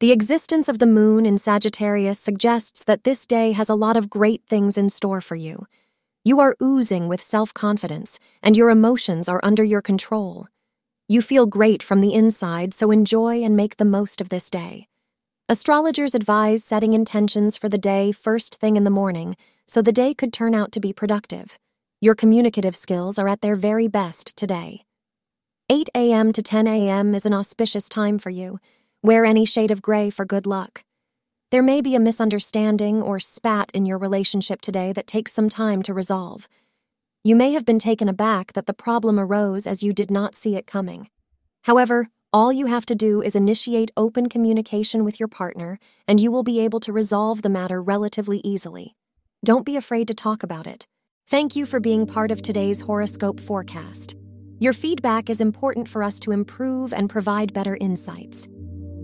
the existence of the moon in Sagittarius suggests that this day has a lot of great things in store for you. You are oozing with self confidence, and your emotions are under your control. You feel great from the inside, so enjoy and make the most of this day. Astrologers advise setting intentions for the day first thing in the morning, so the day could turn out to be productive. Your communicative skills are at their very best today. 8 a.m. to 10 a.m. is an auspicious time for you. Wear any shade of gray for good luck. There may be a misunderstanding or spat in your relationship today that takes some time to resolve. You may have been taken aback that the problem arose as you did not see it coming. However, all you have to do is initiate open communication with your partner, and you will be able to resolve the matter relatively easily. Don't be afraid to talk about it. Thank you for being part of today's horoscope forecast. Your feedback is important for us to improve and provide better insights.